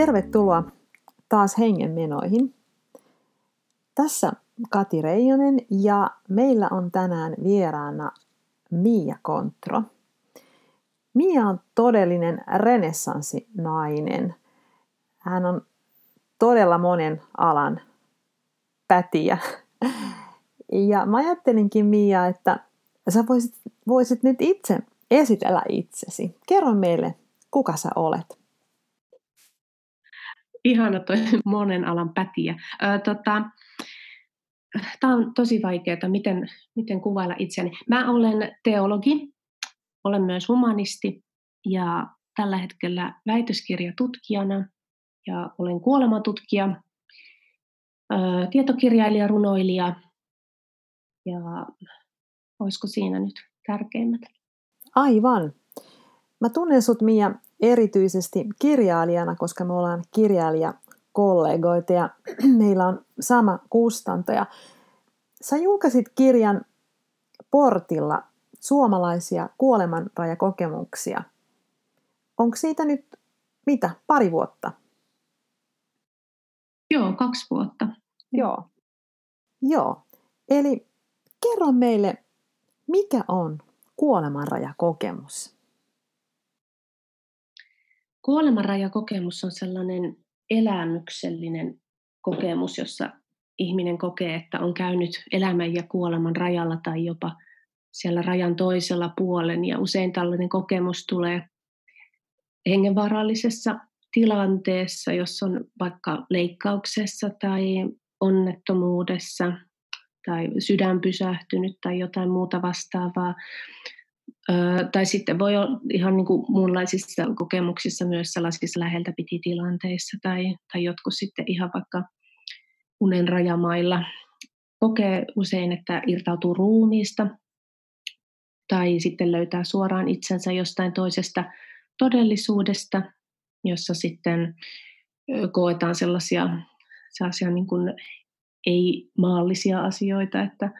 Tervetuloa taas hengenmenoihin. Tässä Kati Reijonen ja meillä on tänään vieraana Mia Kontro. Mia on todellinen renessanssinainen. Hän on todella monen alan pätiä. Ja mä ajattelinkin Mia, että sä voisit, voisit nyt itse esitellä itsesi. Kerro meille, kuka sä olet ihana toi monen alan pätiä. tota, Tämä on tosi vaikeaa, miten, miten kuvailla itseni. Mä olen teologi, olen myös humanisti ja tällä hetkellä väitöskirjatutkijana ja olen kuolematutkija, tietokirjailija, runoilija ja olisiko siinä nyt tärkeimmät? Aivan. Mä tunnen sut Mia erityisesti kirjailijana, koska me ollaan kirjailijakollegoita ja meillä on sama kustanto. Ja sä julkaisit kirjan Portilla suomalaisia kuolemanrajakokemuksia. Onko siitä nyt mitä, pari vuotta? Joo, kaksi vuotta. Joo. Joo. Eli kerro meille, mikä on kuolemanrajakokemus? Kuolemanrajakokemus on sellainen elämyksellinen kokemus, jossa ihminen kokee, että on käynyt elämän ja kuoleman rajalla tai jopa siellä rajan toisella puolen. Ja usein tällainen kokemus tulee hengenvaarallisessa tilanteessa, jos on vaikka leikkauksessa tai onnettomuudessa tai sydän pysähtynyt tai jotain muuta vastaavaa tai sitten voi olla ihan niin kuin muunlaisissa kokemuksissa myös sellaisissa läheltä piti tilanteissa tai, tai jotkut sitten ihan vaikka unen rajamailla. Kokee usein, että irtautuu ruumiista tai sitten löytää suoraan itsensä jostain toisesta todellisuudesta, jossa sitten koetaan sellaisia, sellaisia niin kuin ei-maallisia asioita, että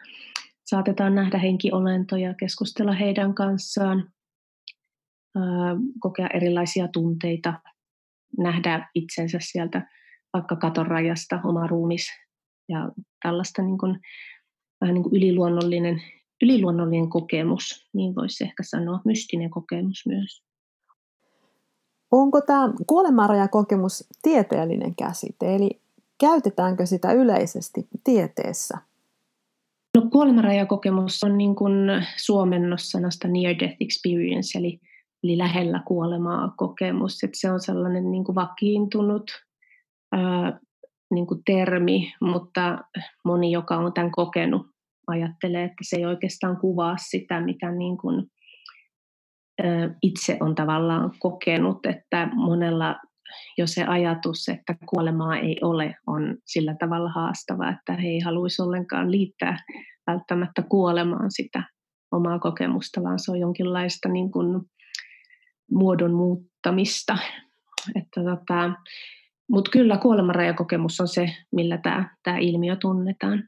saatetaan nähdä henkiolentoja, keskustella heidän kanssaan, kokea erilaisia tunteita, nähdä itsensä sieltä vaikka katon rajasta, oma ruumis ja tällaista niin kuin, vähän niin kuin yliluonnollinen, yliluonnollinen kokemus, niin voisi ehkä sanoa, mystinen kokemus myös. Onko tämä kuolemanrajakokemus tieteellinen käsite, eli käytetäänkö sitä yleisesti tieteessä? No kuolemanrajakokemus on niin kuin suomennos sanasta near death experience, eli, eli lähellä kuolemaa kokemus. että se on sellainen niin kuin vakiintunut ää, niin kuin termi, mutta moni, joka on tämän kokenut, ajattelee, että se ei oikeastaan kuvaa sitä, mitä niin kuin, ää, itse on tavallaan kokenut, että monella jo se ajatus, että kuolemaa ei ole, on sillä tavalla haastava, että he ei haluaisi ollenkaan liittää välttämättä kuolemaan sitä omaa kokemusta, vaan se on jonkinlaista niin kuin muodon muuttamista. Että tota, Mutta kyllä kuolemanrajakokemus on se, millä tämä, ilmiö tunnetaan.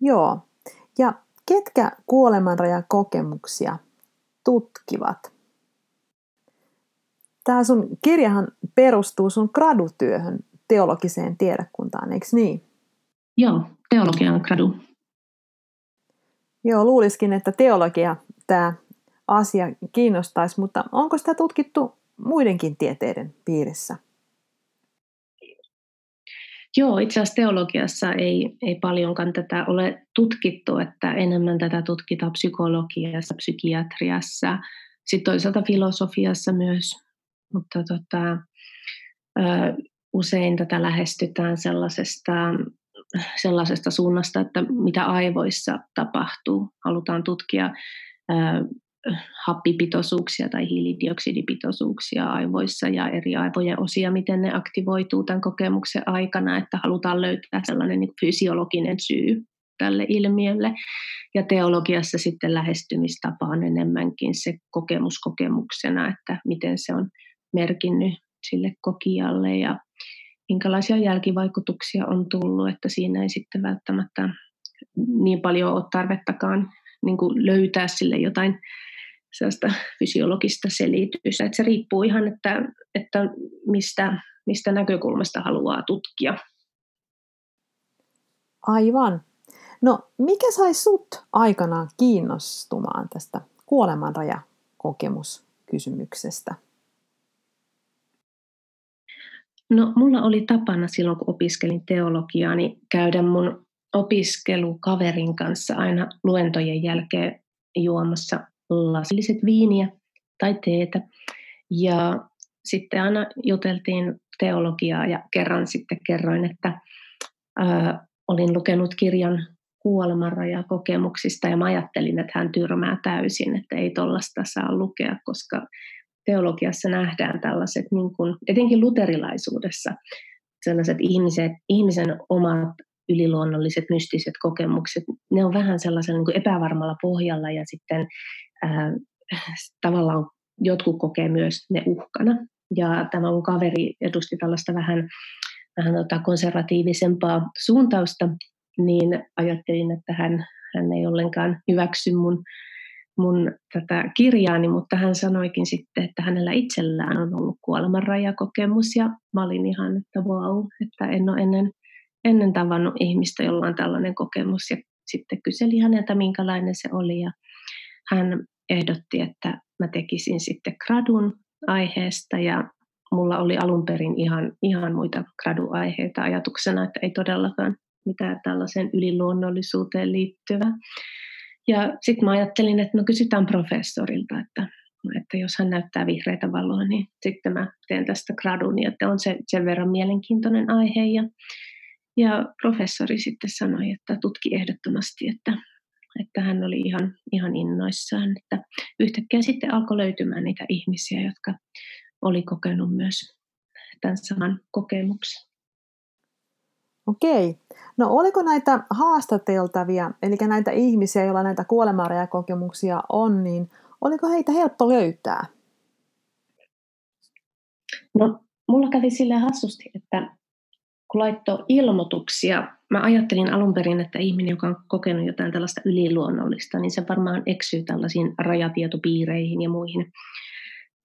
Joo. Ja ketkä kuolemanrajakokemuksia tutkivat? Tämä sun kirjahan perustuu sun gradutyöhön teologiseen tiedekuntaan, eikö niin? Joo, teologian gradu. Joo, luuliskin, että teologia tämä asia kiinnostaisi, mutta onko sitä tutkittu muidenkin tieteiden piirissä? Joo, itse asiassa teologiassa ei, ei paljonkaan tätä ole tutkittu, että enemmän tätä tutkitaan psykologiassa, psykiatriassa, sitten toisaalta filosofiassa myös, mutta tota, usein tätä lähestytään sellaisesta, sellaisesta suunnasta, että mitä aivoissa tapahtuu. Halutaan tutkia happipitoisuuksia tai hiilidioksidipitoisuuksia aivoissa ja eri aivojen osia, miten ne aktivoituu tämän kokemuksen aikana, että halutaan löytää sellainen niin fysiologinen syy tälle ilmiölle. Ja teologiassa sitten lähestymistapa on enemmänkin se kokemus kokemuksena, että miten se on merkinnyt sille kokijalle ja minkälaisia jälkivaikutuksia on tullut, että siinä ei sitten välttämättä niin paljon ole tarvettakaan niin kuin löytää sille jotain sellaista fysiologista selitystä. Että se riippuu ihan, että, että mistä, mistä näkökulmasta haluaa tutkia. Aivan. No, mikä sai sut aikanaan kiinnostumaan tästä kuolemanrajakokemuskysymyksestä? No, mulla oli tapana silloin, kun opiskelin teologiaa, niin käydä mun opiskelukaverin kanssa aina luentojen jälkeen juomassa lasilliset viiniä tai teetä. Ja sitten aina juteltiin teologiaa ja kerran sitten kerroin, että ää, olin lukenut kirjan kuolemanrajakokemuksista ja mä ajattelin, että hän tyrmää täysin, että ei tollasta saa lukea, koska teologiassa nähdään tällaiset, niin kuin, etenkin luterilaisuudessa, sellaiset ihmiset, ihmisen omat yliluonnolliset, mystiset kokemukset, ne on vähän sellaisella niin kuin epävarmalla pohjalla ja sitten ää, tavallaan jotkut kokee myös ne uhkana. Ja tämä mun kaveri edusti tällaista vähän, vähän tota konservatiivisempaa suuntausta, niin ajattelin, että hän, hän ei ollenkaan hyväksy mun mun tätä kirjaani, mutta hän sanoikin sitten, että hänellä itsellään on ollut kuolemanrajakokemus ja mä olin ihan, että wow, että en ole ennen, ennen tavannut ihmistä, jolla on tällainen kokemus ja sitten kyseli häneltä, minkälainen se oli ja hän ehdotti, että mä tekisin sitten gradun aiheesta ja mulla oli alun perin ihan, ihan muita graduaiheita ajatuksena, että ei todellakaan mitään tällaiseen yliluonnollisuuteen liittyvää. Ja sitten mä ajattelin, että no kysytään professorilta, että, että jos hän näyttää vihreitä valoa, niin sitten mä teen tästä gradun, että on se sen verran mielenkiintoinen aihe. Ja, ja professori sitten sanoi, että tutki ehdottomasti, että, että hän oli ihan, ihan innoissaan. Että yhtäkkiä sitten alkoi löytymään niitä ihmisiä, jotka oli kokenut myös tämän saman kokemuksen. Okei. No oliko näitä haastateltavia, eli näitä ihmisiä, joilla näitä kuolemanrajakokemuksia on, niin oliko heitä helppo löytää? No, mulla kävi sille hassusti, että kun laittoi ilmoituksia, mä ajattelin alun perin, että ihminen, joka on kokenut jotain tällaista yliluonnollista, niin se varmaan eksyy tällaisiin rajatietopiireihin ja muihin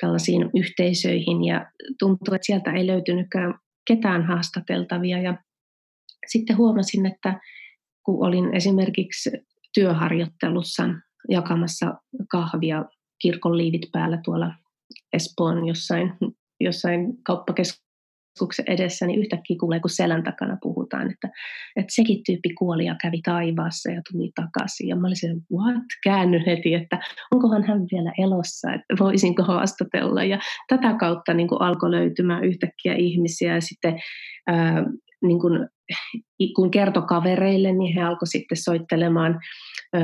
tällaisiin yhteisöihin, ja tuntuu, että sieltä ei löytynytkään ketään haastateltavia, ja sitten huomasin, että kun olin esimerkiksi työharjoittelussa jakamassa kahvia kirkon liivit päällä tuolla Espoon jossain, jossain kauppakeskuksen edessä, niin yhtäkkiä kuulee, kun selän takana puhutaan, että, että sekin tyyppi kuoli ja kävi taivaassa ja tuli takaisin. Ja mä olisin, what? Käännyn heti, että onkohan hän vielä elossa, että voisinko haastatella. Ja tätä kautta niin alkoi löytymään yhtäkkiä ihmisiä ja sitten ää, niin kuin kun kertoi kavereille, niin he alkoi sitten soittelemaan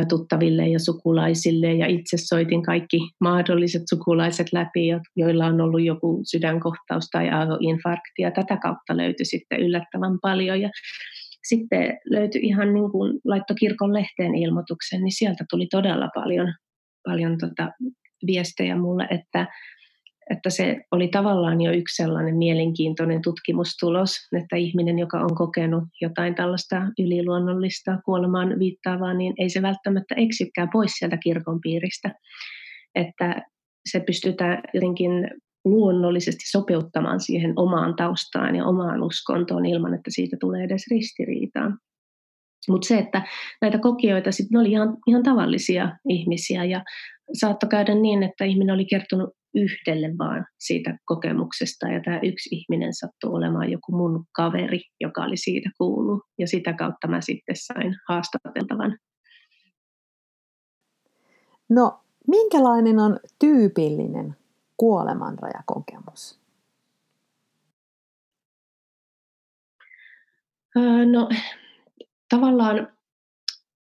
tuttaville ja sukulaisille. Ja itse soitin kaikki mahdolliset sukulaiset läpi, joilla on ollut joku sydänkohtaus tai aivoinfarkti ja tätä kautta löytyi sitten yllättävän paljon. Ja sitten löytyi ihan niin kuin laitto kirkon lehteen ilmoituksen, niin sieltä tuli todella paljon, paljon tota viestejä mulle, että että se oli tavallaan jo yksi sellainen mielenkiintoinen tutkimustulos, että ihminen, joka on kokenut jotain tällaista yliluonnollista kuolemaan viittaavaa, niin ei se välttämättä eksykään pois sieltä kirkon piiristä. Että se pystytään jotenkin luonnollisesti sopeuttamaan siihen omaan taustaan ja omaan uskontoon ilman, että siitä tulee edes ristiriitaa. Mutta se, että näitä kokijoita sitten oli ihan, ihan tavallisia ihmisiä ja saattoi käydä niin, että ihminen oli kertonut yhdelle vaan siitä kokemuksesta ja tämä yksi ihminen sattui olemaan joku mun kaveri, joka oli siitä kuullut ja sitä kautta mä sitten sain haastateltavan. No, minkälainen on tyypillinen kuolemanrajakokemus? No, tavallaan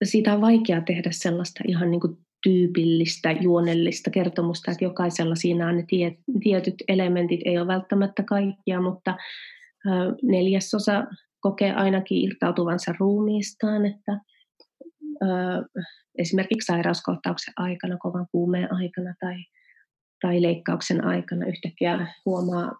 siitä on vaikea tehdä sellaista ihan niin kuin tyypillistä juonellista kertomusta, että jokaisella siinä on ne tie, tietyt elementit, ei ole välttämättä kaikkia, mutta neljäsosa kokee ainakin irtautuvansa ruumiistaan, että esimerkiksi sairauskohtauksen aikana, kovan kuumeen aikana tai, tai leikkauksen aikana yhtäkkiä huomaa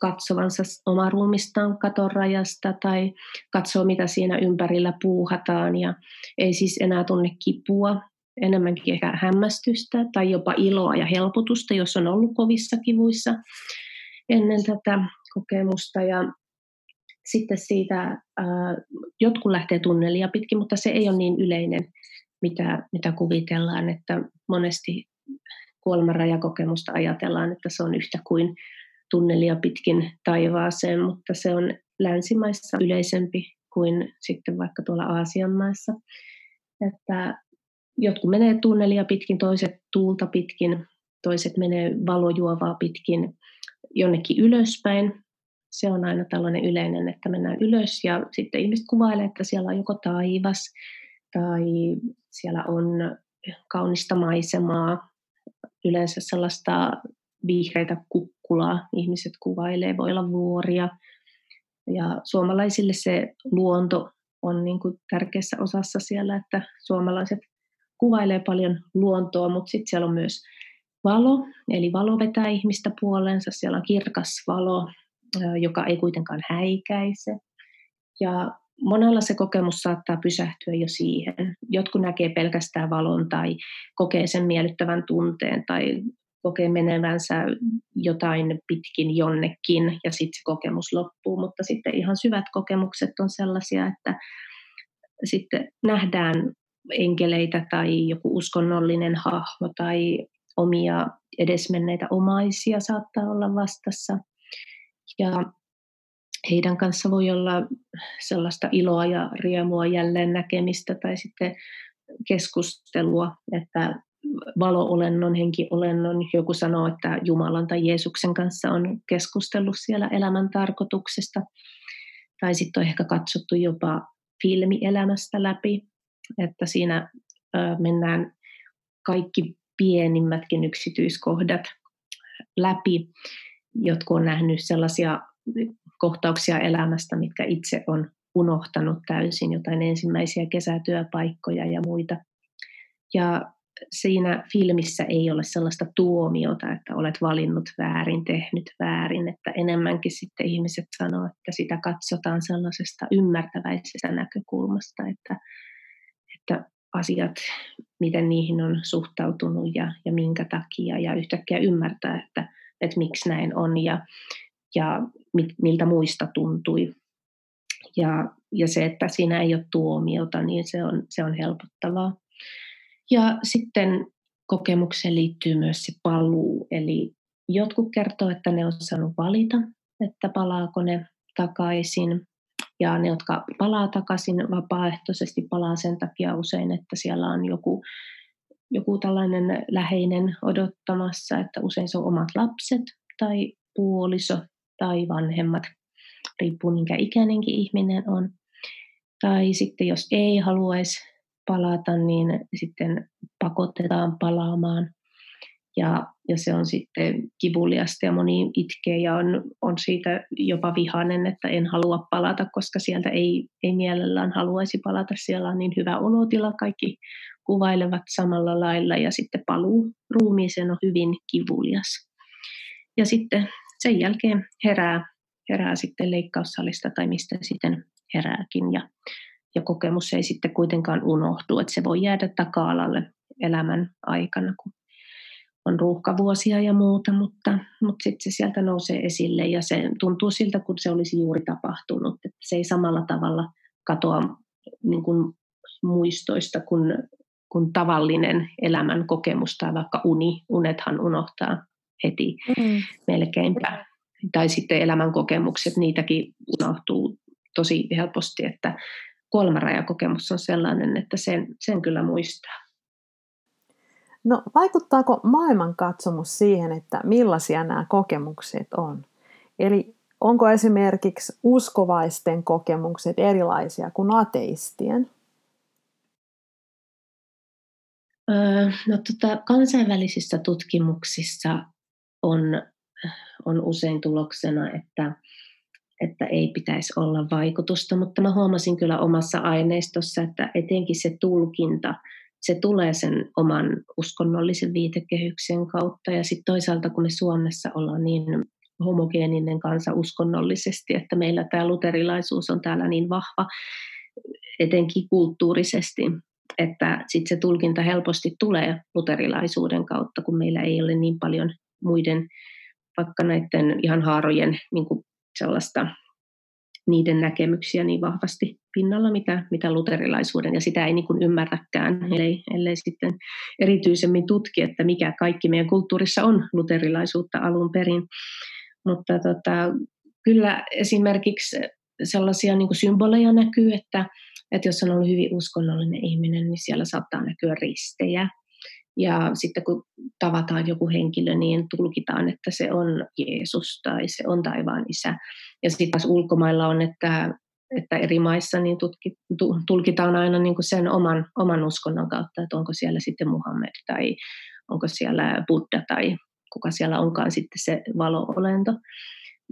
katsovansa omaa ruumistaan katon rajasta tai katsoo, mitä siinä ympärillä puuhataan ja ei siis enää tunne kipua enemmänkin ehkä hämmästystä tai jopa iloa ja helpotusta, jos on ollut kovissa kivuissa ennen tätä kokemusta. Ja sitten siitä äh, jotkut lähtee tunnelia pitkin, mutta se ei ole niin yleinen, mitä, mitä kuvitellaan, että monesti kuolemanrajakokemusta ajatellaan, että se on yhtä kuin tunnelia pitkin taivaaseen, mutta se on länsimaissa yleisempi kuin sitten vaikka tuolla Aasian maissa. Että jotkut menee tunnelia pitkin, toiset tuulta pitkin, toiset menee valojuovaa pitkin jonnekin ylöspäin. Se on aina tällainen yleinen, että mennään ylös ja sitten ihmiset kuvailee, että siellä on joko taivas tai siellä on kaunista maisemaa, yleensä sellaista vihreitä kukkulaa ihmiset kuvailee, voi olla vuoria. Ja suomalaisille se luonto on niin kuin tärkeässä osassa siellä, että suomalaiset kuvailee paljon luontoa, mutta sitten siellä on myös valo, eli valo vetää ihmistä puoleensa. Siellä on kirkas valo, joka ei kuitenkaan häikäise. Ja monella se kokemus saattaa pysähtyä jo siihen. Jotkut näkee pelkästään valon tai kokee sen miellyttävän tunteen tai kokee menevänsä jotain pitkin jonnekin ja sitten se kokemus loppuu. Mutta sitten ihan syvät kokemukset on sellaisia, että sitten nähdään enkeleitä tai joku uskonnollinen hahmo tai omia edesmenneitä omaisia saattaa olla vastassa. Ja heidän kanssa voi olla sellaista iloa ja riemua jälleen näkemistä tai sitten keskustelua, että valo-olennon, henkiolennon, joku sanoo, että Jumalan tai Jeesuksen kanssa on keskustellut siellä elämän tarkoituksesta. Tai sitten on ehkä katsottu jopa filmi elämästä läpi, että siinä mennään kaikki pienimmätkin yksityiskohdat läpi. Jotkut on nähnyt sellaisia kohtauksia elämästä, mitkä itse on unohtanut täysin, jotain ensimmäisiä kesätyöpaikkoja ja muita. Ja siinä filmissä ei ole sellaista tuomiota, että olet valinnut väärin, tehnyt väärin, että enemmänkin sitten ihmiset sanoo, että sitä katsotaan sellaisesta ymmärtäväisestä näkökulmasta, että, että asiat, miten niihin on suhtautunut ja, ja minkä takia ja yhtäkkiä ymmärtää, että, että miksi näin on ja, ja mit, miltä muista tuntui. Ja, ja se, että siinä ei ole tuomiota, niin se on, se on helpottavaa. Ja sitten kokemukseen liittyy myös se paluu, eli jotkut kertoo, että ne on saanut valita, että palaako ne takaisin. Ja ne, jotka palaa takaisin vapaaehtoisesti, palaa sen takia usein, että siellä on joku, joku tällainen läheinen odottamassa, että usein se on omat lapset tai puoliso tai vanhemmat, riippuu minkä ikäinenkin ihminen on. Tai sitten jos ei haluaisi palata, niin sitten pakotetaan palaamaan. Ja, ja se on sitten kivuliasta ja moni itkee ja on, on siitä jopa vihainen, että en halua palata, koska sieltä ei, ei mielellään haluaisi palata. Siellä on niin hyvä olotila, kaikki kuvailevat samalla lailla ja sitten paluu ruumiiseen on hyvin kivulias. Ja sitten sen jälkeen herää, herää sitten leikkaussalista tai mistä sitten herääkin ja ja kokemus ei sitten kuitenkaan unohdu, että se voi jäädä taka-alalle elämän aikana, kun on ruuhkavuosia ja muuta, mutta, mutta sitten se sieltä nousee esille ja se tuntuu siltä, kun se olisi juuri tapahtunut. Että se ei samalla tavalla katoa niin kuin muistoista kuin, kuin tavallinen elämän kokemus tai vaikka uni. Unethan unohtaa heti mm. melkeinpä. Tai sitten elämän kokemukset, niitäkin unohtuu tosi helposti, että kuolemanrajakokemus on sellainen, että sen, sen kyllä muistaa. No vaikuttaako maailmankatsomus siihen, että millaisia nämä kokemukset on? Eli onko esimerkiksi uskovaisten kokemukset erilaisia kuin ateistien? Öö, no, tota, kansainvälisissä tutkimuksissa on, on usein tuloksena, että että ei pitäisi olla vaikutusta, mutta mä huomasin kyllä omassa aineistossa, että etenkin se tulkinta, se tulee sen oman uskonnollisen viitekehyksen kautta. Ja sitten toisaalta kun me Suomessa ollaan niin homogeeninen kansa uskonnollisesti, että meillä tämä luterilaisuus on täällä niin vahva, etenkin kulttuurisesti, että sitten se tulkinta helposti tulee luterilaisuuden kautta, kun meillä ei ole niin paljon muiden, vaikka näiden ihan haarojen niin sellaista niiden näkemyksiä niin vahvasti pinnalla, mitä, mitä luterilaisuuden, ja sitä ei niin kuin ymmärräkään, ellei, ellei sitten erityisemmin tutki, että mikä kaikki meidän kulttuurissa on luterilaisuutta alun perin. Mutta tota, kyllä esimerkiksi sellaisia niin kuin symboleja näkyy, että, että jos on ollut hyvin uskonnollinen ihminen, niin siellä saattaa näkyä ristejä. Ja sitten kun tavataan joku henkilö, niin tulkitaan, että se on Jeesus tai se on taivaan isä. Ja sitten taas ulkomailla on, että, että eri maissa niin tutki, tulkitaan aina niin kuin sen oman, oman uskonnon kautta, että onko siellä sitten Muhammed tai onko siellä Buddha tai kuka siellä onkaan sitten se valoolento.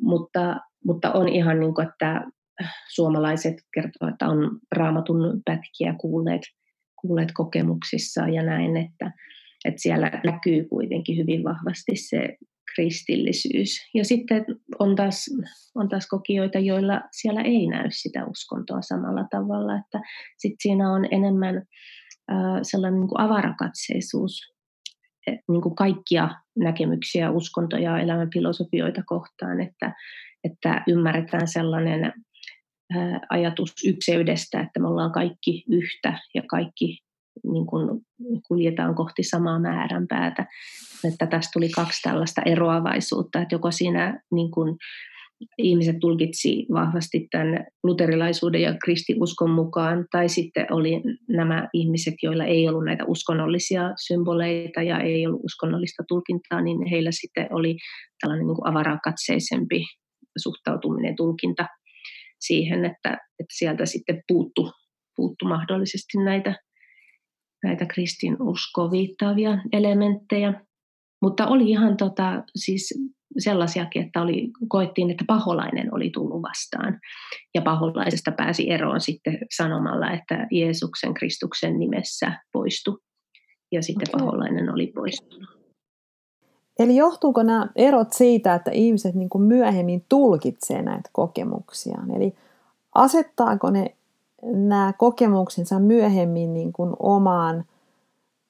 Mutta, mutta on ihan niin kuin, että suomalaiset kertovat, että on raamatun pätkiä kuulleet, kuulleet kokemuksissa ja näin, että, että siellä näkyy kuitenkin hyvin vahvasti se kristillisyys. Ja sitten on taas, on taas kokijoita, joilla siellä ei näy sitä uskontoa samalla tavalla, että sitten siinä on enemmän äh, sellainen niin kuin avarakatseisuus niin kuin kaikkia näkemyksiä, uskontoja, elämän filosofioita kohtaan, että, että ymmärretään sellainen ajatus ykseydestä, että me ollaan kaikki yhtä ja kaikki niin kuin kuljetaan kohti samaa määränpäätä. Että tästä tuli kaksi tällaista eroavaisuutta, että joko siinä niin kuin ihmiset tulkitsi vahvasti tämän luterilaisuuden ja kristiuskon mukaan, tai sitten oli nämä ihmiset, joilla ei ollut näitä uskonnollisia symboleita ja ei ollut uskonnollista tulkintaa, niin heillä sitten oli tällainen niin kuin avarakatseisempi suhtautuminen, tulkinta siihen, että, että sieltä sitten puuttu, puuttu mahdollisesti näitä, näitä kristinuskoon viittaavia elementtejä. Mutta oli ihan tota, siis sellaisiakin, että oli, koettiin, että paholainen oli tullut vastaan. Ja paholaisesta pääsi eroon sitten sanomalla, että Jeesuksen Kristuksen nimessä poistu. Ja sitten okay. paholainen oli poistunut. Eli johtuuko nämä erot siitä, että ihmiset niin kuin myöhemmin tulkitsee näitä kokemuksia? Eli asettaako ne nämä kokemuksensa myöhemmin niin kuin omaan,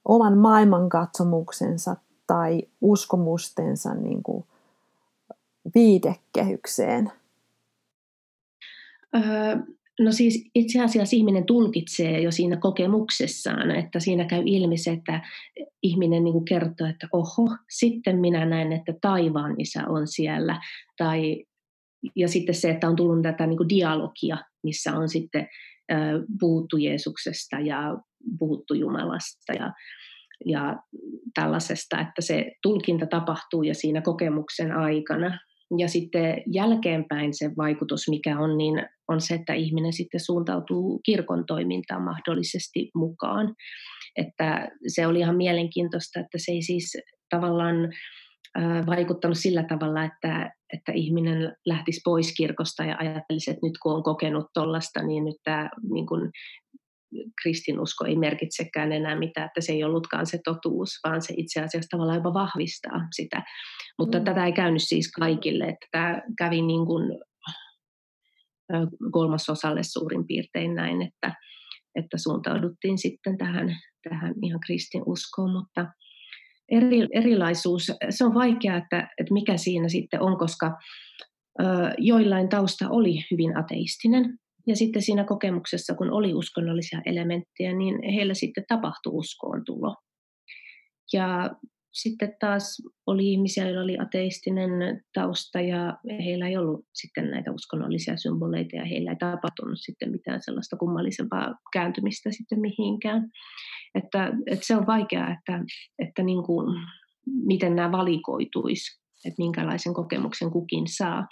oman maailmankatsomuksensa tai uskomustensa niin kuin viitekehykseen? Öö, no siis itse asiassa ihminen tulkitsee jo siinä kokemuksessaan, että siinä käy ilmi se, että ihminen niin kuin kertoo, että oho, sitten minä näen, että taivaan isä on siellä. Tai, ja sitten se, että on tullut tätä niin kuin dialogia, missä on sitten puhuttu Jeesuksesta ja puhuttu Jumalasta ja, ja tällaisesta, että se tulkinta tapahtuu jo siinä kokemuksen aikana. Ja sitten jälkeenpäin se vaikutus, mikä on, niin on se, että ihminen sitten suuntautuu kirkon toimintaan mahdollisesti mukaan. Että se oli ihan mielenkiintoista, että se ei siis tavallaan vaikuttanut sillä tavalla, että, että ihminen lähtisi pois kirkosta ja ajattelisi, että nyt kun on kokenut tuollaista, niin nyt tämä niin kuin, kristinusko ei merkitsekään enää mitään, että se ei ollutkaan se totuus, vaan se itse asiassa tavallaan jopa vahvistaa sitä. Mutta mm. tätä ei käynyt siis kaikille, että tämä kävi niin kuin kolmasosalle suurin piirtein näin, että, että suuntauduttiin sitten tähän, tähän ihan kristinuskoon, mutta eri, erilaisuus, se on vaikea, että, että mikä siinä sitten on, koska ö, joillain tausta oli hyvin ateistinen, ja sitten siinä kokemuksessa, kun oli uskonnollisia elementtejä, niin heillä sitten tapahtui uskoon tulo. Ja sitten taas oli ihmisiä, joilla oli ateistinen tausta ja heillä ei ollut sitten näitä uskonnollisia symboleita ja heillä ei tapahtunut sitten mitään sellaista kummallisempaa kääntymistä sitten mihinkään. Että, että se on vaikeaa, että, että niin kuin, miten nämä valikoituisi, että minkälaisen kokemuksen kukin saa.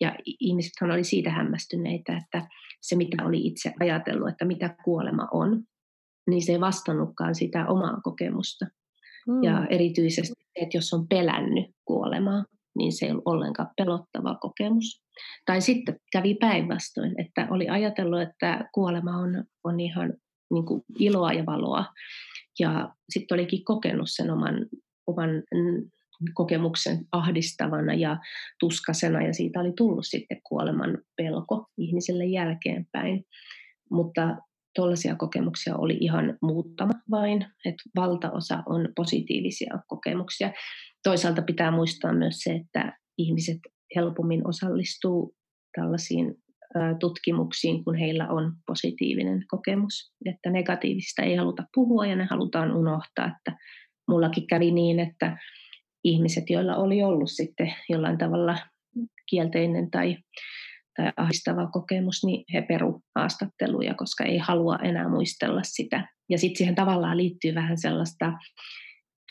Ja ihmisethän oli siitä hämmästyneitä, että se mitä oli itse ajatellut, että mitä kuolema on, niin se ei vastannutkaan sitä omaa kokemusta. Mm. Ja erityisesti että jos on pelännyt kuolemaa, niin se ei ollut ollenkaan pelottava kokemus. Tai sitten kävi päinvastoin, että oli ajatellut, että kuolema on, on ihan niin kuin iloa ja valoa. Ja sitten olikin kokenut sen oman, oman kokemuksen ahdistavana ja tuskasena, ja siitä oli tullut sitten kuoleman pelko ihmiselle jälkeenpäin. Mutta tuollaisia kokemuksia oli ihan muutama vain, että valtaosa on positiivisia kokemuksia. Toisaalta pitää muistaa myös se, että ihmiset helpommin osallistuu tällaisiin tutkimuksiin, kun heillä on positiivinen kokemus. Että negatiivista ei haluta puhua ja ne halutaan unohtaa. Että mullakin kävi niin, että ihmiset, joilla oli ollut sitten jollain tavalla kielteinen tai, tai ahistava kokemus, niin he peru haastatteluja, koska ei halua enää muistella sitä. Ja sitten siihen tavallaan liittyy vähän sellaista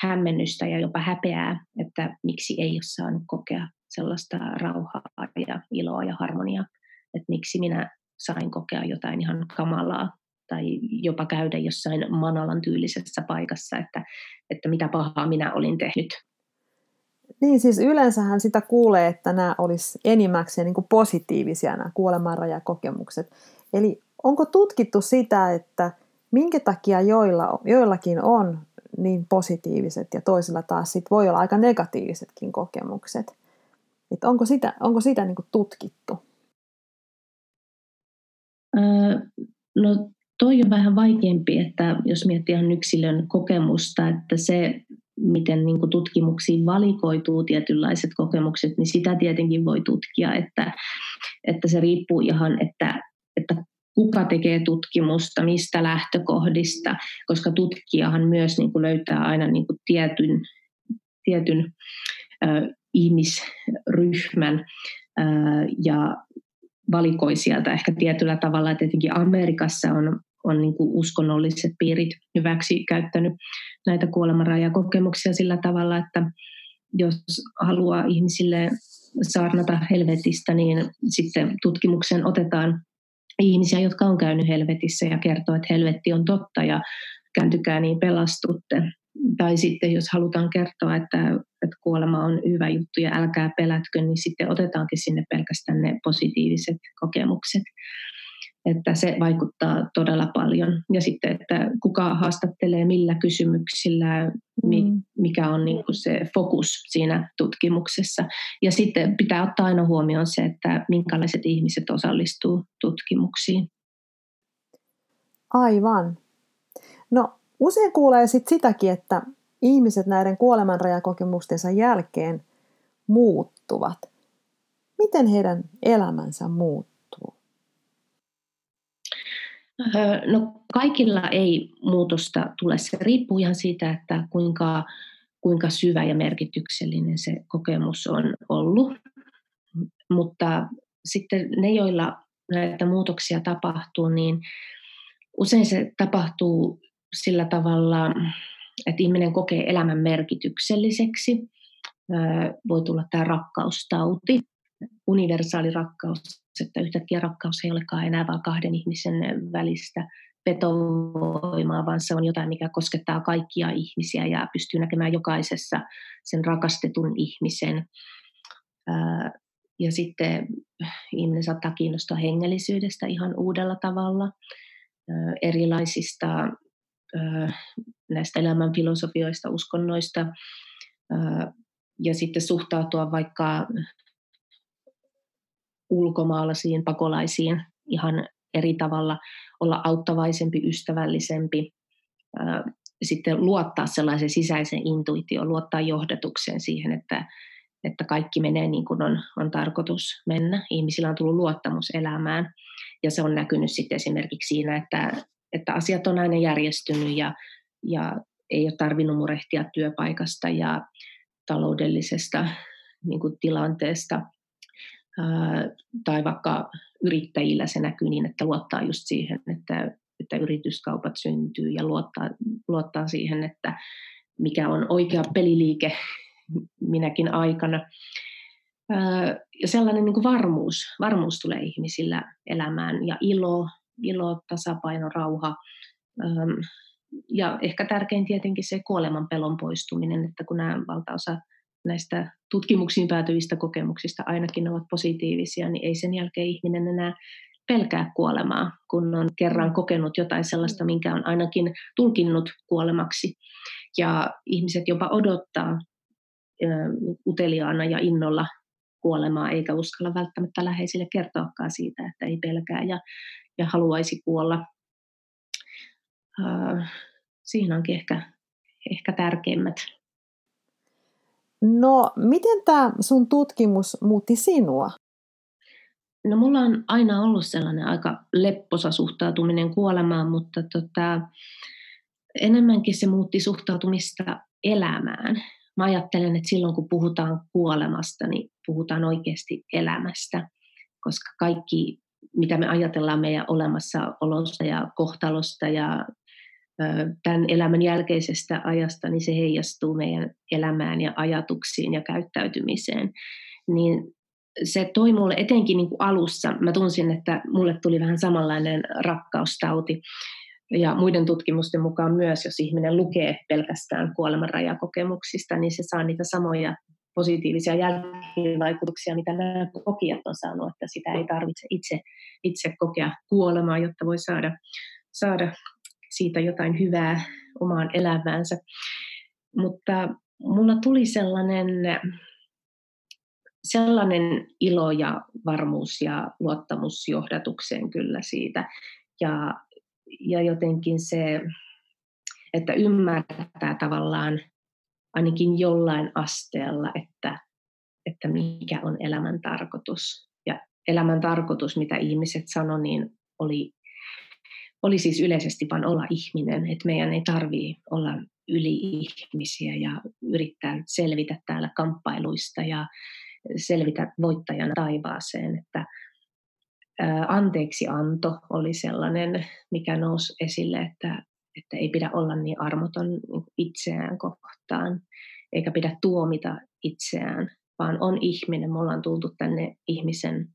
hämmennystä ja jopa häpeää, että miksi ei ole saanut kokea sellaista rauhaa ja iloa ja harmoniaa, että miksi minä sain kokea jotain ihan kamalaa tai jopa käydä jossain manalan tyylisessä paikassa, että, että mitä pahaa minä olin tehnyt. Niin, siis yleensähän sitä kuulee, että nämä olisi enimmäkseen niin kuin positiivisia nämä kuolemanrajakokemukset. Eli onko tutkittu sitä, että minkä takia joilla, joillakin on niin positiiviset ja toisilla taas sit voi olla aika negatiivisetkin kokemukset? Et onko sitä, onko sitä niin kuin tutkittu? No toi on vähän vaikeampi, että jos miettii ihan yksilön kokemusta, että se, miten niin kuin tutkimuksiin valikoituu tietynlaiset kokemukset, niin sitä tietenkin voi tutkia, että, että se riippuu ihan, että, että kuka tekee tutkimusta, mistä lähtökohdista, koska tutkijahan myös niin kuin löytää aina niin kuin tietyn, tietyn ö, ihmisryhmän ö, ja valikoi sieltä ehkä tietyllä tavalla, että tietenkin Amerikassa on, on niin kuin uskonnolliset piirit hyväksi käyttänyt näitä kuolemanrajakokemuksia sillä tavalla, että jos haluaa ihmisille saarnata helvetistä, niin sitten tutkimuksen otetaan ihmisiä, jotka on käynyt helvetissä ja kertoo, että helvetti on totta ja kääntykää niin pelastutte. Tai sitten jos halutaan kertoa, että, että kuolema on hyvä juttu ja älkää pelätkö, niin sitten otetaankin sinne pelkästään ne positiiviset kokemukset. Että se vaikuttaa todella paljon. Ja sitten, että kuka haastattelee millä kysymyksillä, mm. mikä on niin kuin se fokus siinä tutkimuksessa. Ja sitten pitää ottaa aina huomioon se, että minkälaiset ihmiset osallistuu tutkimuksiin. Aivan. No usein kuulee sit sitäkin, että ihmiset näiden kuolemanrajakokemustensa jälkeen muuttuvat. Miten heidän elämänsä muuttuu? No kaikilla ei muutosta tule. Se riippuu ihan siitä, että kuinka, kuinka syvä ja merkityksellinen se kokemus on ollut. Mutta sitten ne, joilla näitä muutoksia tapahtuu, niin usein se tapahtuu sillä tavalla, että ihminen kokee elämän merkitykselliseksi. Voi tulla tämä rakkaustauti, universaali rakkaus, että yhtäkkiä rakkaus ei olekaan enää vain kahden ihmisen välistä vetovoimaa, vaan se on jotain, mikä koskettaa kaikkia ihmisiä ja pystyy näkemään jokaisessa sen rakastetun ihmisen. Ja sitten ihminen saattaa kiinnostaa hengellisyydestä ihan uudella tavalla, erilaisista näistä elämän filosofioista, uskonnoista ja sitten suhtautua vaikka ulkomaalaisiin pakolaisiin ihan eri tavalla, olla auttavaisempi, ystävällisempi, sitten luottaa sellaisen sisäisen intuitioon, luottaa johdatukseen siihen, että, että kaikki menee niin kuin on, on tarkoitus mennä. Ihmisillä on tullut luottamus elämään ja se on näkynyt sitten esimerkiksi siinä, että, että asiat on aina järjestynyt ja, ja ei ole tarvinnut murehtia työpaikasta ja taloudellisesta niin kuin tilanteesta. Tai vaikka yrittäjillä se näkyy niin, että luottaa just siihen, että, että yrityskaupat syntyy ja luottaa, luottaa siihen, että mikä on oikea peliliike minäkin aikana. Ja sellainen niin kuin varmuus, varmuus tulee ihmisillä elämään ja ilo, ilo, tasapaino, rauha. Ja ehkä tärkein tietenkin se kuoleman pelon poistuminen, että kun nämä valtaosa näistä tutkimuksiin päätyvistä kokemuksista ainakin ovat positiivisia, niin ei sen jälkeen ihminen enää pelkää kuolemaa, kun on kerran kokenut jotain sellaista, minkä on ainakin tulkinnut kuolemaksi. Ja ihmiset jopa odottaa uteliaana ja innolla kuolemaa, eikä uskalla välttämättä läheisille kertoakaan siitä, että ei pelkää ja, ja haluaisi kuolla. siinä onkin ehkä, ehkä tärkeimmät. No, miten tämä sun tutkimus muutti sinua? No mulla on aina ollut sellainen aika lepposa suhtautuminen kuolemaan, mutta tota, enemmänkin se muutti suhtautumista elämään. Mä ajattelen, että silloin kun puhutaan kuolemasta, niin puhutaan oikeasti elämästä, koska kaikki, mitä me ajatellaan meidän olemassaolosta ja kohtalosta ja tämän elämän jälkeisestä ajasta, niin se heijastuu meidän elämään ja ajatuksiin ja käyttäytymiseen. Niin se toi mulle etenkin niin kuin alussa, mä tunsin, että mulle tuli vähän samanlainen rakkaustauti. Ja muiden tutkimusten mukaan myös, jos ihminen lukee pelkästään kuolemanrajakokemuksista, niin se saa niitä samoja positiivisia jälkivaikutuksia, mitä nämä kokijat on saanut, että sitä ei tarvitse itse, itse kokea kuolemaa, jotta voi saada, saada siitä jotain hyvää omaan elämäänsä. Mutta mulla tuli sellainen, sellainen ilo ja varmuus ja luottamus johdatukseen kyllä siitä. Ja, ja jotenkin se, että ymmärtää tavallaan ainakin jollain asteella, että, että mikä on elämän tarkoitus. Ja elämän tarkoitus, mitä ihmiset sanoivat, niin oli oli siis yleisesti vain olla ihminen, että meidän ei tarvii olla yli-ihmisiä ja yrittää selvitä täällä kamppailuista ja selvitä voittajana taivaaseen, että anteeksi anto oli sellainen, mikä nousi esille, että, että ei pidä olla niin armoton itseään kohtaan, eikä pidä tuomita itseään, vaan on ihminen. Me ollaan tultu tänne ihmisen,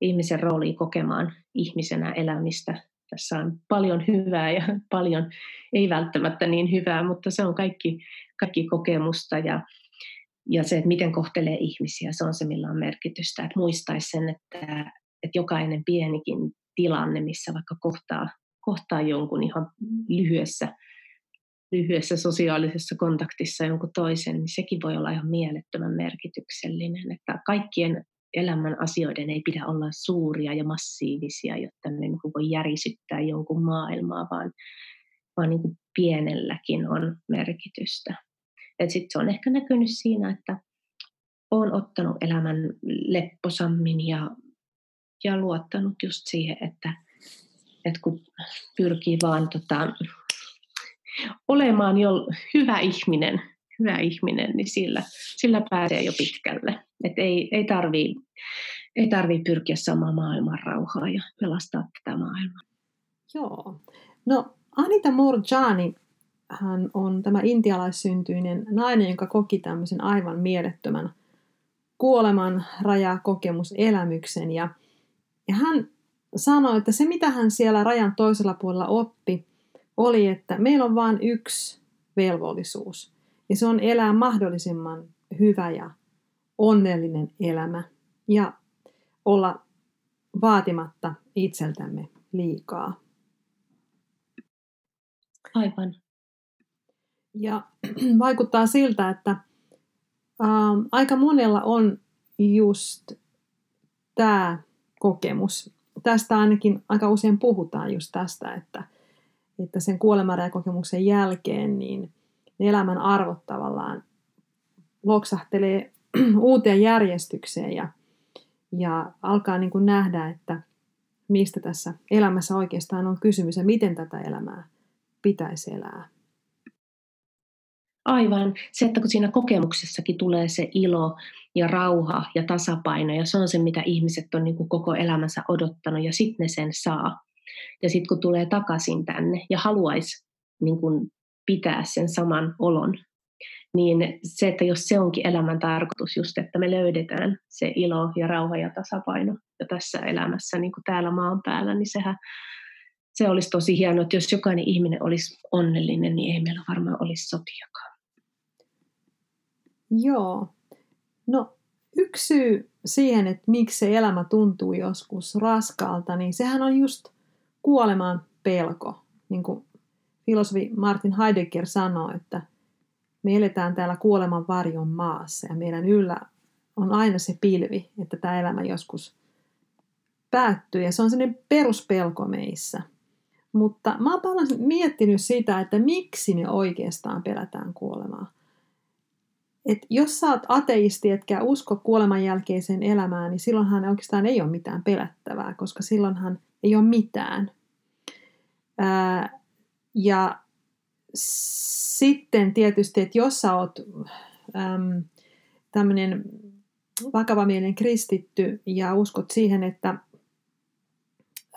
ihmisen rooliin kokemaan ihmisenä elämistä tässä on paljon hyvää ja paljon ei välttämättä niin hyvää, mutta se on kaikki, kaikki kokemusta ja, ja se, että miten kohtelee ihmisiä, se on se, millä on merkitystä. Että muistaisi sen, että, että jokainen pienikin tilanne, missä vaikka kohtaa, kohtaa jonkun ihan lyhyessä, lyhyessä sosiaalisessa kontaktissa jonkun toisen, niin sekin voi olla ihan mielettömän merkityksellinen. Että kaikkien elämän asioiden ei pidä olla suuria ja massiivisia, jotta ne niin voi järisyttää jonkun maailmaa, vaan, vaan niin pienelläkin on merkitystä. Sitten se on ehkä näkynyt siinä, että olen ottanut elämän lepposammin ja, ja luottanut just siihen, että, että kun pyrkii vaan tota, olemaan jo hyvä ihminen, hyvä ihminen, niin sillä, sillä pääsee jo pitkälle. Et ei, ei tarvii ei tarvii pyrkiä saamaan maailman rauhaa ja pelastaa tätä maailmaa. Joo. No Anita Morjani, hän on tämä intialaissyntyinen nainen, joka koki tämmöisen aivan mielettömän kuoleman rajakokemuselämyksen. Ja, ja hän sanoi, että se mitä hän siellä rajan toisella puolella oppi, oli, että meillä on vain yksi velvollisuus. Ja se on elää mahdollisimman hyvä ja onnellinen elämä ja olla vaatimatta itseltämme liikaa. Aivan. Ja vaikuttaa siltä, että ä, aika monella on just tämä kokemus. Tästä ainakin aika usein puhutaan just tästä, että, että sen kuolemanrajakokemuksen jälkeen niin elämän arvot tavallaan loksahtelee uuteen järjestykseen ja, ja alkaa niin kuin nähdä, että mistä tässä elämässä oikeastaan on kysymys ja miten tätä elämää pitäisi elää. Aivan. Se, että kun siinä kokemuksessakin tulee se ilo ja rauha ja tasapaino, ja se on se, mitä ihmiset on niin kuin koko elämänsä odottanut, ja sitten ne sen saa. Ja sitten kun tulee takaisin tänne ja haluaisi niin kuin pitää sen saman olon, niin se, että jos se onkin elämän tarkoitus, just että me löydetään se ilo ja rauha ja tasapaino jo tässä elämässä niin kuin täällä maan päällä, niin sehän se olisi tosi hienoa, että jos jokainen ihminen olisi onnellinen, niin ei meillä varmaan olisi sotiakaan. Joo. No yksi syy siihen, että miksi se elämä tuntuu joskus raskaalta, niin sehän on just kuoleman pelko. Niin kuin filosofi Martin Heidegger sanoo, että – me eletään täällä kuoleman varjon maassa ja meidän yllä on aina se pilvi, että tämä elämä joskus päättyy ja se on sellainen peruspelko meissä. Mutta mä oon paljon miettinyt sitä, että miksi me oikeastaan pelätään kuolemaa. Et jos sä oot ateisti, etkä usko kuoleman jälkeiseen elämään, niin silloinhan oikeastaan ei ole mitään pelättävää, koska silloinhan ei ole mitään. Ää, ja sitten tietysti, että jos sä oot äm, tämmöinen vakavamielinen kristitty ja uskot siihen, että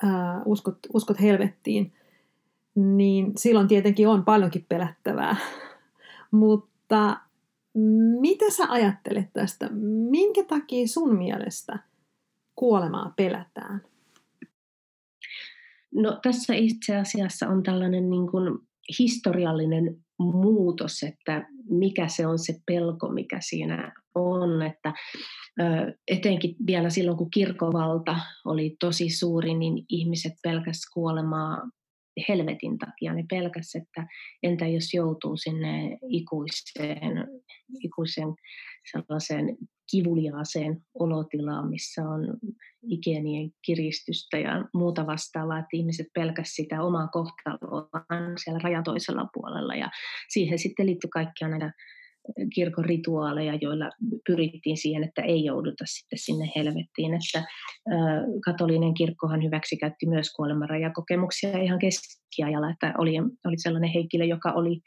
ää, uskot, uskot helvettiin, niin silloin tietenkin on paljonkin pelättävää. Mutta mitä sä ajattelet tästä? Minkä takia sun mielestä kuolemaa pelätään? No tässä itse asiassa on tällainen niin kuin historiallinen muutos, että mikä se on se pelko, mikä siinä on, että etenkin vielä silloin, kun kirkovalta oli tosi suuri, niin ihmiset pelkäs kuolemaa helvetin takia. Ne pelkäs, että entä jos joutuu sinne ikuiseen, ikuiseen sellaiseen kivuliaaseen olotilaan, missä on ikenien kiristystä ja muuta vastaavaa, että ihmiset pelkäs sitä omaa kohtaloaan siellä rajan toisella puolella. Ja siihen sitten liittyi kaikkia näitä kirkon rituaaleja, joilla pyrittiin siihen, että ei jouduta sitten sinne helvettiin. Että katolinen kirkkohan hyväksikäytti myös kuolemanrajakokemuksia ihan keskiajalla, että oli, oli sellainen henkilö, joka oli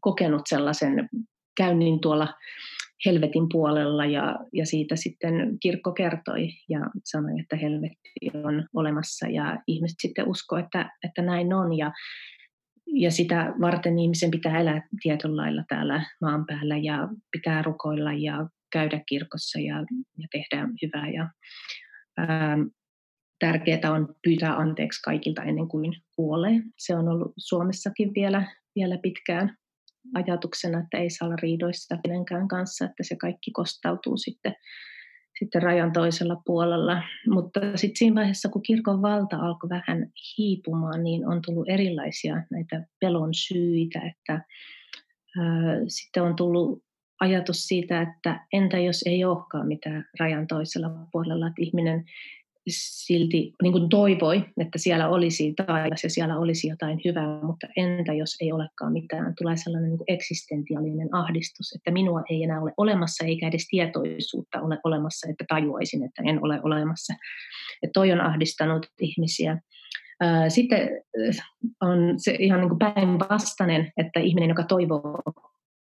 kokenut sellaisen käynnin tuolla helvetin puolella ja, ja siitä sitten kirkko kertoi ja sanoi, että helvetti on olemassa ja ihmiset sitten usko, että, että näin on. Ja, ja sitä varten ihmisen pitää elää tietyllä lailla täällä maan päällä ja pitää rukoilla ja käydä kirkossa ja, ja tehdä hyvää. Ja ää, tärkeää on pyytää anteeksi kaikilta ennen kuin kuolee. Se on ollut Suomessakin vielä, vielä pitkään ajatuksena, että ei saa olla riidoissa kenenkään kanssa, että se kaikki kostautuu sitten, sitten rajan toisella puolella. Mutta sitten siinä vaiheessa, kun kirkon valta alkoi vähän hiipumaan, niin on tullut erilaisia näitä pelon syitä, että ää, sitten on tullut ajatus siitä, että entä jos ei olekaan mitään rajan toisella puolella, että ihminen silti niin kuin toivoi, että siellä olisi taivas ja siellä olisi jotain hyvää, mutta entä jos ei olekaan mitään? Tulee sellainen niin kuin eksistentiaalinen ahdistus, että minua ei enää ole olemassa eikä edes tietoisuutta ole olemassa, että tajuaisin, että en ole olemassa. Ja toi on ahdistanut ihmisiä. Sitten on se ihan niin päinvastainen, että ihminen, joka toivoo,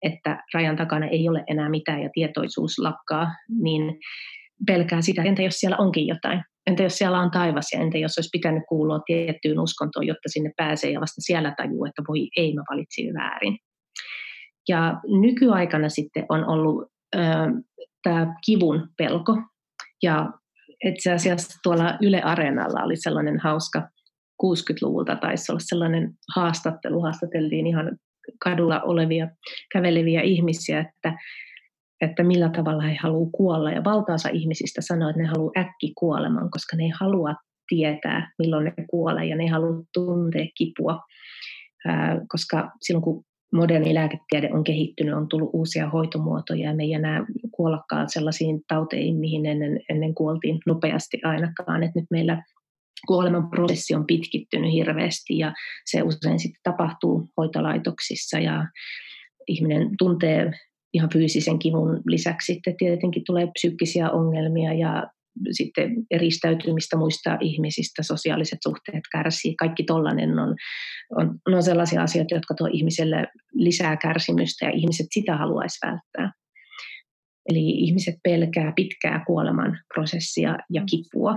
että rajan takana ei ole enää mitään ja tietoisuus lakkaa, niin pelkää sitä, entä jos siellä onkin jotain. Entä jos siellä on taivas ja entä jos olisi pitänyt kuulua tiettyyn uskontoon, jotta sinne pääsee ja vasta siellä tajuu, että voi ei, mä valitsin väärin. Ja nykyaikana sitten on ollut tämä kivun pelko. Ja itse asiassa tuolla Yle Areenalla oli sellainen hauska 60-luvulta taisi olla sellainen haastattelu, haastateltiin ihan kadulla olevia käveleviä ihmisiä, että että millä tavalla he haluavat kuolla. Ja valtaosa ihmisistä sanoo, että ne haluaa äkki kuoleman, koska ne ei halua tietää, milloin ne kuolee ja ne ei halua tuntea kipua. Koska silloin kun moderni lääketiede on kehittynyt, on tullut uusia hoitomuotoja ja me ei enää kuollakaan sellaisiin tauteihin, mihin ennen, ennen kuoltiin nopeasti ainakaan. Et nyt meillä kuoleman prosessi on pitkittynyt hirveästi ja se usein sitten tapahtuu hoitolaitoksissa ja ihminen tuntee ihan fyysisen kivun lisäksi sitten tietenkin tulee psyykkisiä ongelmia ja sitten eristäytymistä muista ihmisistä, sosiaaliset suhteet kärsii. Kaikki tollainen on, on, on sellaisia asioita, jotka tuo ihmiselle lisää kärsimystä ja ihmiset sitä haluaisi välttää. Eli ihmiset pelkää pitkää kuoleman prosessia ja kipua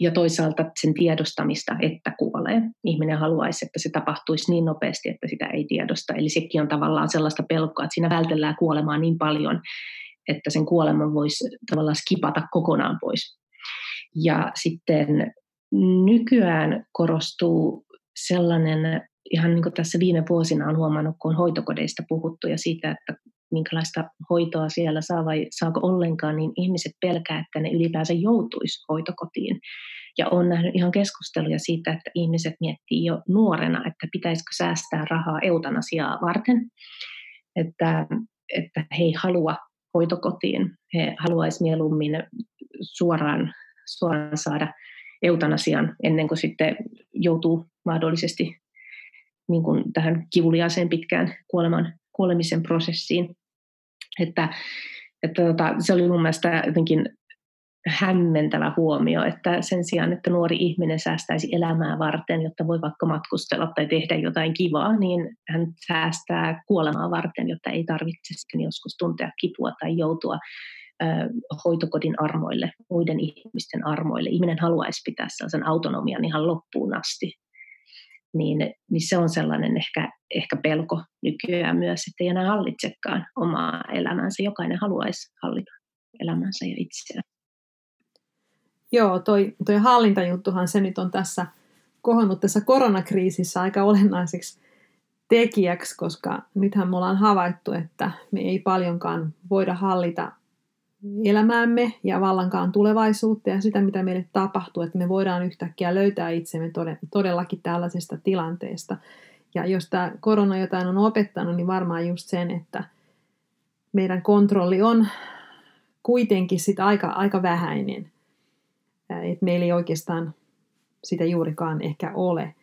ja toisaalta sen tiedostamista, että kuolee. Ihminen haluaisi, että se tapahtuisi niin nopeasti, että sitä ei tiedosta. Eli sekin on tavallaan sellaista pelkoa, että siinä vältellään kuolemaa niin paljon, että sen kuoleman voisi tavallaan skipata kokonaan pois. Ja sitten nykyään korostuu sellainen, ihan niin kuin tässä viime vuosina on huomannut, kun on hoitokodeista puhuttu ja siitä, että minkälaista hoitoa siellä saa vai saako ollenkaan, niin ihmiset pelkää, että ne ylipäänsä joutuisi hoitokotiin. Ja olen nähnyt ihan keskusteluja siitä, että ihmiset miettii jo nuorena, että pitäisikö säästää rahaa eutanasiaa varten, että, että he ei halua hoitokotiin. He haluaisivat mieluummin suoraan, suoraan saada eutanasian ennen kuin sitten joutuu mahdollisesti niin kuin tähän kivuliaaseen pitkään kuoleman, kuolemisen prosessiin. Että, että tota, se oli mun mielestä jotenkin hämmentävä huomio, että sen sijaan, että nuori ihminen säästäisi elämää varten, jotta voi vaikka matkustella tai tehdä jotain kivaa, niin hän säästää kuolemaa varten, jotta ei tarvitse sitten joskus tuntea kipua tai joutua ö, hoitokodin armoille, muiden ihmisten armoille. Ihminen haluaisi pitää sellaisen autonomian ihan loppuun asti. Niin, niin se on sellainen ehkä, ehkä pelko nykyään myös, että ei enää hallitsekaan omaa elämäänsä. Jokainen haluaisi hallita elämänsä ja itseään. Joo, toi, toi hallintajuttuhan se nyt on tässä kohonnut tässä koronakriisissä aika olennaiseksi tekijäksi, koska nythän me ollaan havaittu, että me ei paljonkaan voida hallita elämäämme ja vallankaan tulevaisuutta ja sitä, mitä meille tapahtuu, että me voidaan yhtäkkiä löytää itsemme todellakin tällaisesta tilanteesta. Ja jos tämä korona jotain on opettanut, niin varmaan just sen, että meidän kontrolli on kuitenkin sit aika, aika vähäinen että meillä ei oikeastaan sitä juurikaan ehkä ole.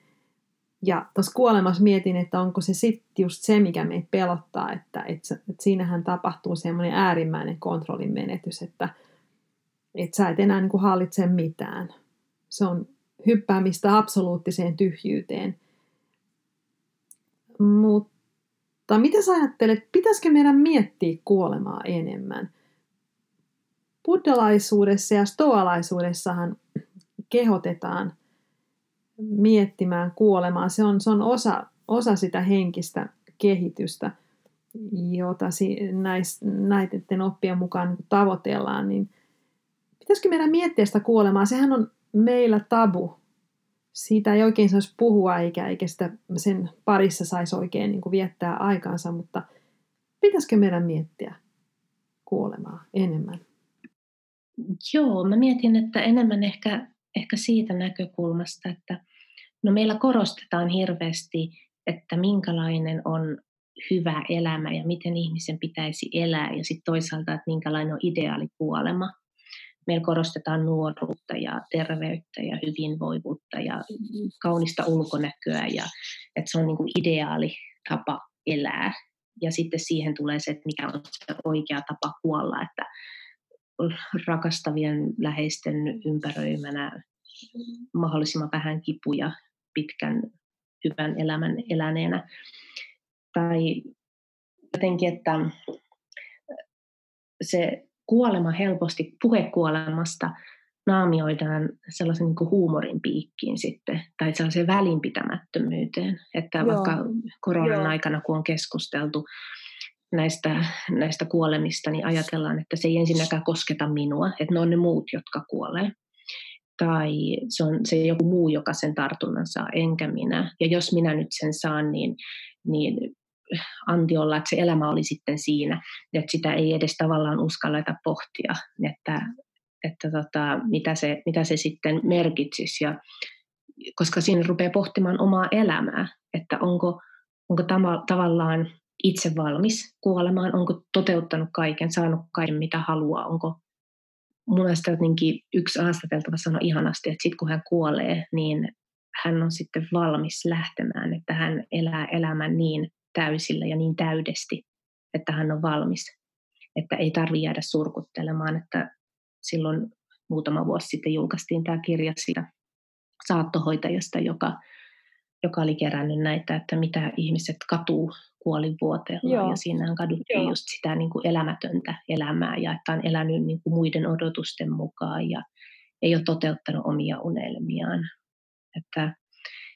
Ja tuossa kuolemassa mietin, että onko se sitten just se, mikä meitä pelottaa, että, että, että siinähän tapahtuu semmoinen äärimmäinen kontrollin menetys, että, että sä et enää niin kuin hallitse mitään. Se on hyppäämistä absoluuttiseen tyhjyyteen. Mutta mitä sä ajattelet, pitäisikö meidän miettiä kuolemaa enemmän? buddhalaisuudessa ja stoalaisuudessahan kehotetaan miettimään kuolemaa. Se on, se on osa, osa sitä henkistä kehitystä, jota näis, näiden oppien mukaan niin tavoitellaan. Niin pitäisikö meidän miettiä sitä kuolemaa? Sehän on meillä tabu. Siitä ei oikein saisi puhua eikä, eikä sitä sen parissa saisi oikein niin viettää aikaansa, mutta pitäisikö meidän miettiä kuolemaa enemmän? Joo, mä mietin, että enemmän ehkä, ehkä siitä näkökulmasta, että no meillä korostetaan hirveästi, että minkälainen on hyvä elämä ja miten ihmisen pitäisi elää ja sitten toisaalta, että minkälainen on ideaali kuolema. Meillä korostetaan nuoruutta ja terveyttä ja hyvinvoivuutta ja kaunista ulkonäköä ja että se on niin kuin ideaali tapa elää. Ja sitten siihen tulee se, että mikä on se oikea tapa kuolla, että rakastavien läheisten ympäröimänä mahdollisimman vähän kipuja pitkän hyvän elämän eläneenä. Tai jotenkin, että se kuolema helposti, puhekuolemasta naamioidaan sellaisen niin huumorin piikkiin sitten, tai sellaiseen välinpitämättömyyteen, että Joo. vaikka koronan Joo. aikana, kun on keskusteltu näistä, näistä kuolemista, niin ajatellaan, että se ei ensinnäkään kosketa minua, että ne on ne muut, jotka kuolee. Tai se on se joku muu, joka sen tartunnan saa, enkä minä. Ja jos minä nyt sen saan, niin, niin anti olla, että se elämä oli sitten siinä. Että sitä ei edes tavallaan uskalleta pohtia, että, että tota, mitä, se, mitä se sitten merkitsisi. Ja, koska siinä rupeaa pohtimaan omaa elämää, että onko, onko tama, tavallaan itse valmis kuolemaan, onko toteuttanut kaiken, saanut kaiken mitä haluaa, onko mun mielestä jotenkin yksi haastateltava sanoi ihanasti, että sitten kun hän kuolee, niin hän on sitten valmis lähtemään, että hän elää elämän niin täysillä ja niin täydesti, että hän on valmis. Että ei tarvitse jäädä surkuttelemaan, että silloin muutama vuosi sitten julkaistiin tämä kirja siitä saattohoitajasta, joka, joka oli kerännyt näitä, että mitä ihmiset katuu kuolivuoteella Joo. ja siinähän kaduttiin Joo. just sitä niin kuin elämätöntä elämää ja että on elänyt niin kuin muiden odotusten mukaan ja ei ole toteuttanut omia unelmiaan. Että,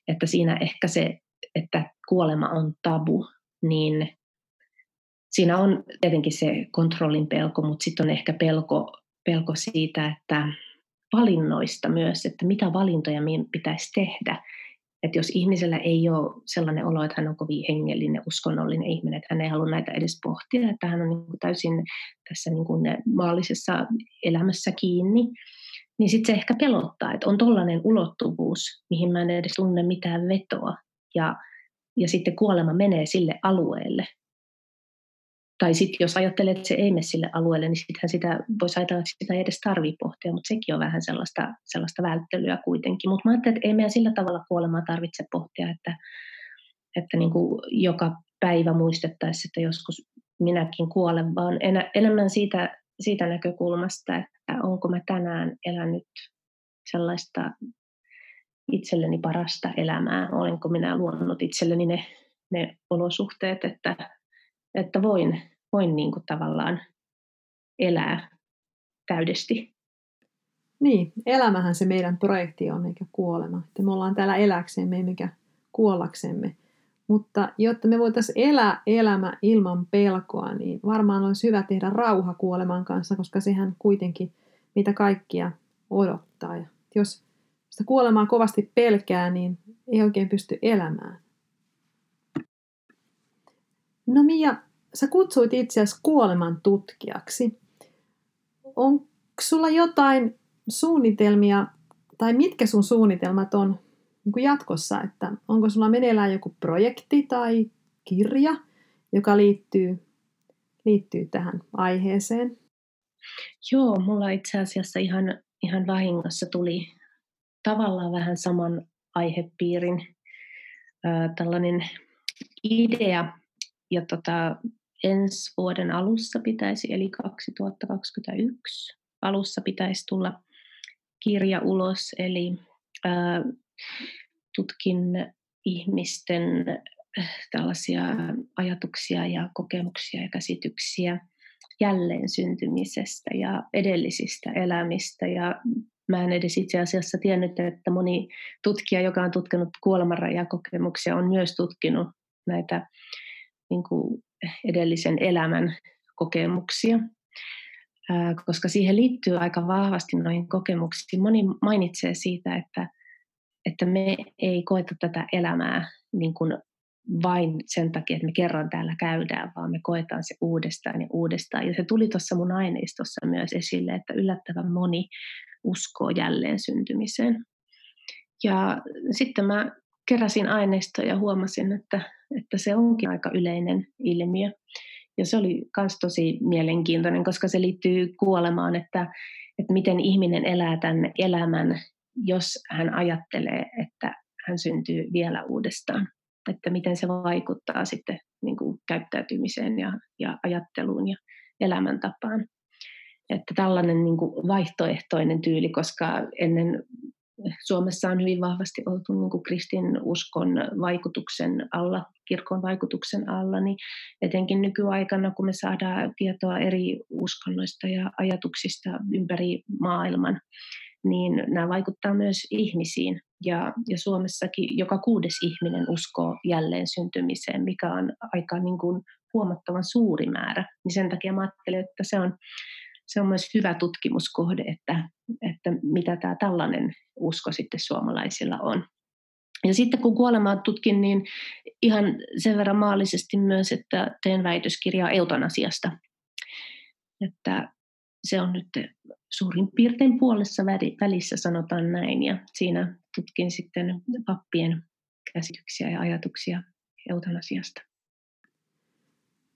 että siinä ehkä se, että kuolema on tabu, niin siinä on tietenkin se kontrollin pelko, mutta sitten on ehkä pelko, pelko siitä, että valinnoista myös, että mitä valintoja meidän pitäisi tehdä että jos ihmisellä ei ole sellainen olo, että hän on kovin hengellinen, uskonnollinen ihminen, että hän ei halua näitä edes pohtia, että hän on niin kuin täysin tässä niin kuin maallisessa elämässä kiinni, niin sitten se ehkä pelottaa, että on tollainen ulottuvuus, mihin mä en edes tunne mitään vetoa. Ja, ja sitten kuolema menee sille alueelle. Tai sitten jos ajattelee, että se ei mene sille alueelle, niin sittenhän sitä voisi ajatella, että sitä ei edes tarvitse pohtia, mutta sekin on vähän sellaista, sellaista välttelyä kuitenkin. Mutta mä ajattelen, että ei meidän sillä tavalla kuolemaa tarvitse pohtia, että, että niin kuin joka päivä muistettaisiin, että joskus minäkin kuolen, vaan enemmän siitä, siitä näkökulmasta, että onko mä tänään elänyt sellaista itselleni parasta elämää, olenko minä luonut itselleni ne, ne olosuhteet, että, että voin, voin niin kuin tavallaan elää täydesti. Niin, elämähän se meidän projekti on, eikä kuolema. Että me ollaan täällä eläksemme, emmekä kuollaksemme. Mutta jotta me voitaisiin elää elämä ilman pelkoa, niin varmaan olisi hyvä tehdä rauha kuoleman kanssa, koska sehän kuitenkin mitä kaikkia odottaa. Ja jos sitä kuolemaa kovasti pelkää, niin ei oikein pysty elämään. No Mia, sä kutsuit itseäsi kuoleman tutkijaksi. Onko sulla jotain suunnitelmia, tai mitkä sun suunnitelmat on niin kuin jatkossa, että onko sulla meneillään joku projekti tai kirja, joka liittyy, liittyy tähän aiheeseen? Joo, mulla itse asiassa ihan, ihan vahingossa tuli tavallaan vähän saman aihepiirin äh, tällainen idea, ja tota, ensi vuoden alussa pitäisi, eli 2021 alussa pitäisi tulla kirja ulos, eli ää, tutkin ihmisten tällaisia ajatuksia ja kokemuksia ja käsityksiä jälleen syntymisestä ja edellisistä elämistä. Ja mä en edes itse asiassa tiennyt, että moni tutkija, joka on tutkinut kuolemanrajakokemuksia, on myös tutkinut näitä niin kuin edellisen elämän kokemuksia, koska siihen liittyy aika vahvasti noihin kokemuksiin. Moni mainitsee siitä, että, että me ei koeta tätä elämää niin kuin vain sen takia, että me kerran täällä käydään, vaan me koetaan se uudestaan ja uudestaan. Ja se tuli tuossa mun aineistossa myös esille, että yllättävän moni uskoo jälleen syntymiseen. Ja sitten mä keräsin aineistoa ja huomasin, että, että se onkin aika yleinen ilmiö. Ja se oli myös tosi mielenkiintoinen, koska se liittyy kuolemaan, että, että miten ihminen elää tämän elämän, jos hän ajattelee, että hän syntyy vielä uudestaan. Että miten se vaikuttaa sitten niin kuin käyttäytymiseen ja, ja ajatteluun ja elämäntapaan. Että tällainen niin kuin vaihtoehtoinen tyyli, koska ennen Suomessa on hyvin vahvasti oltu niin kuin kristinuskon vaikutuksen alla, kirkon vaikutuksen alla, niin etenkin nykyaikana, kun me saadaan tietoa eri uskonnoista ja ajatuksista ympäri maailman, niin nämä vaikuttaa myös ihmisiin. Ja, ja Suomessakin joka kuudes ihminen uskoo jälleen syntymiseen, mikä on aika niin kuin huomattavan suuri määrä. Niin sen takia mä ajattelen, että se on se on myös hyvä tutkimuskohde, että, että mitä tämä tällainen usko sitten suomalaisilla on. Ja sitten kun kuolemaa tutkin, niin ihan sen verran maallisesti myös, että teen väitöskirjaa eutanasiasta. Että se on nyt suurin piirtein puolessa välissä, sanotaan näin. Ja siinä tutkin sitten pappien käsityksiä ja ajatuksia eutanasiasta.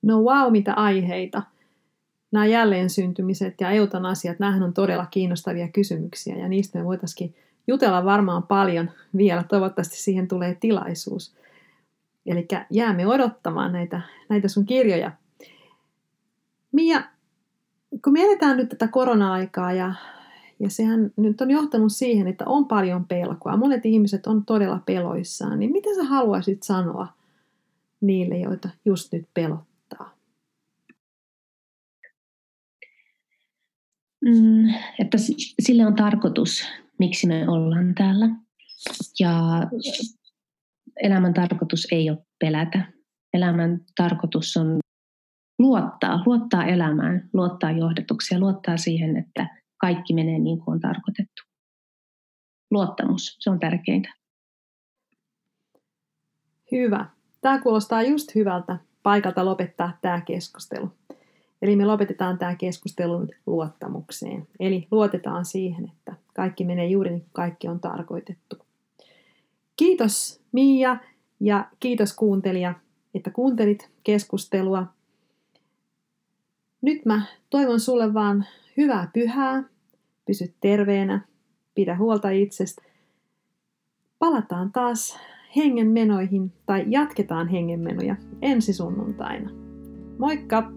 No wow, mitä aiheita nämä jälleen syntymiset ja eutanasiat, nämähän on todella kiinnostavia kysymyksiä ja niistä me voitaisiin jutella varmaan paljon vielä. Toivottavasti siihen tulee tilaisuus. Eli jäämme odottamaan näitä, näitä sun kirjoja. Mia, kun me eletään nyt tätä korona-aikaa ja, ja sehän nyt on johtanut siihen, että on paljon pelkoa. Monet ihmiset on todella peloissaan. Niin mitä sä haluaisit sanoa niille, joita just nyt pelottaa? Mm, että sille on tarkoitus, miksi me ollaan täällä. Ja elämän tarkoitus ei ole pelätä. Elämän tarkoitus on luottaa, luottaa elämään, luottaa johdatuksia, luottaa siihen, että kaikki menee niin kuin on tarkoitettu. Luottamus, se on tärkeintä. Hyvä. Tämä kuulostaa just hyvältä paikalta lopettaa tämä keskustelu. Eli me lopetetaan tämä keskustelu nyt luottamukseen. Eli luotetaan siihen, että kaikki menee juuri niin kuin kaikki on tarkoitettu. Kiitos Mia ja kiitos kuuntelija, että kuuntelit keskustelua. Nyt mä toivon sulle vaan hyvää pyhää, pysy terveenä, pidä huolta itsestä. Palataan taas hengenmenoihin tai jatketaan hengenmenoja ensi sunnuntaina. Moikka!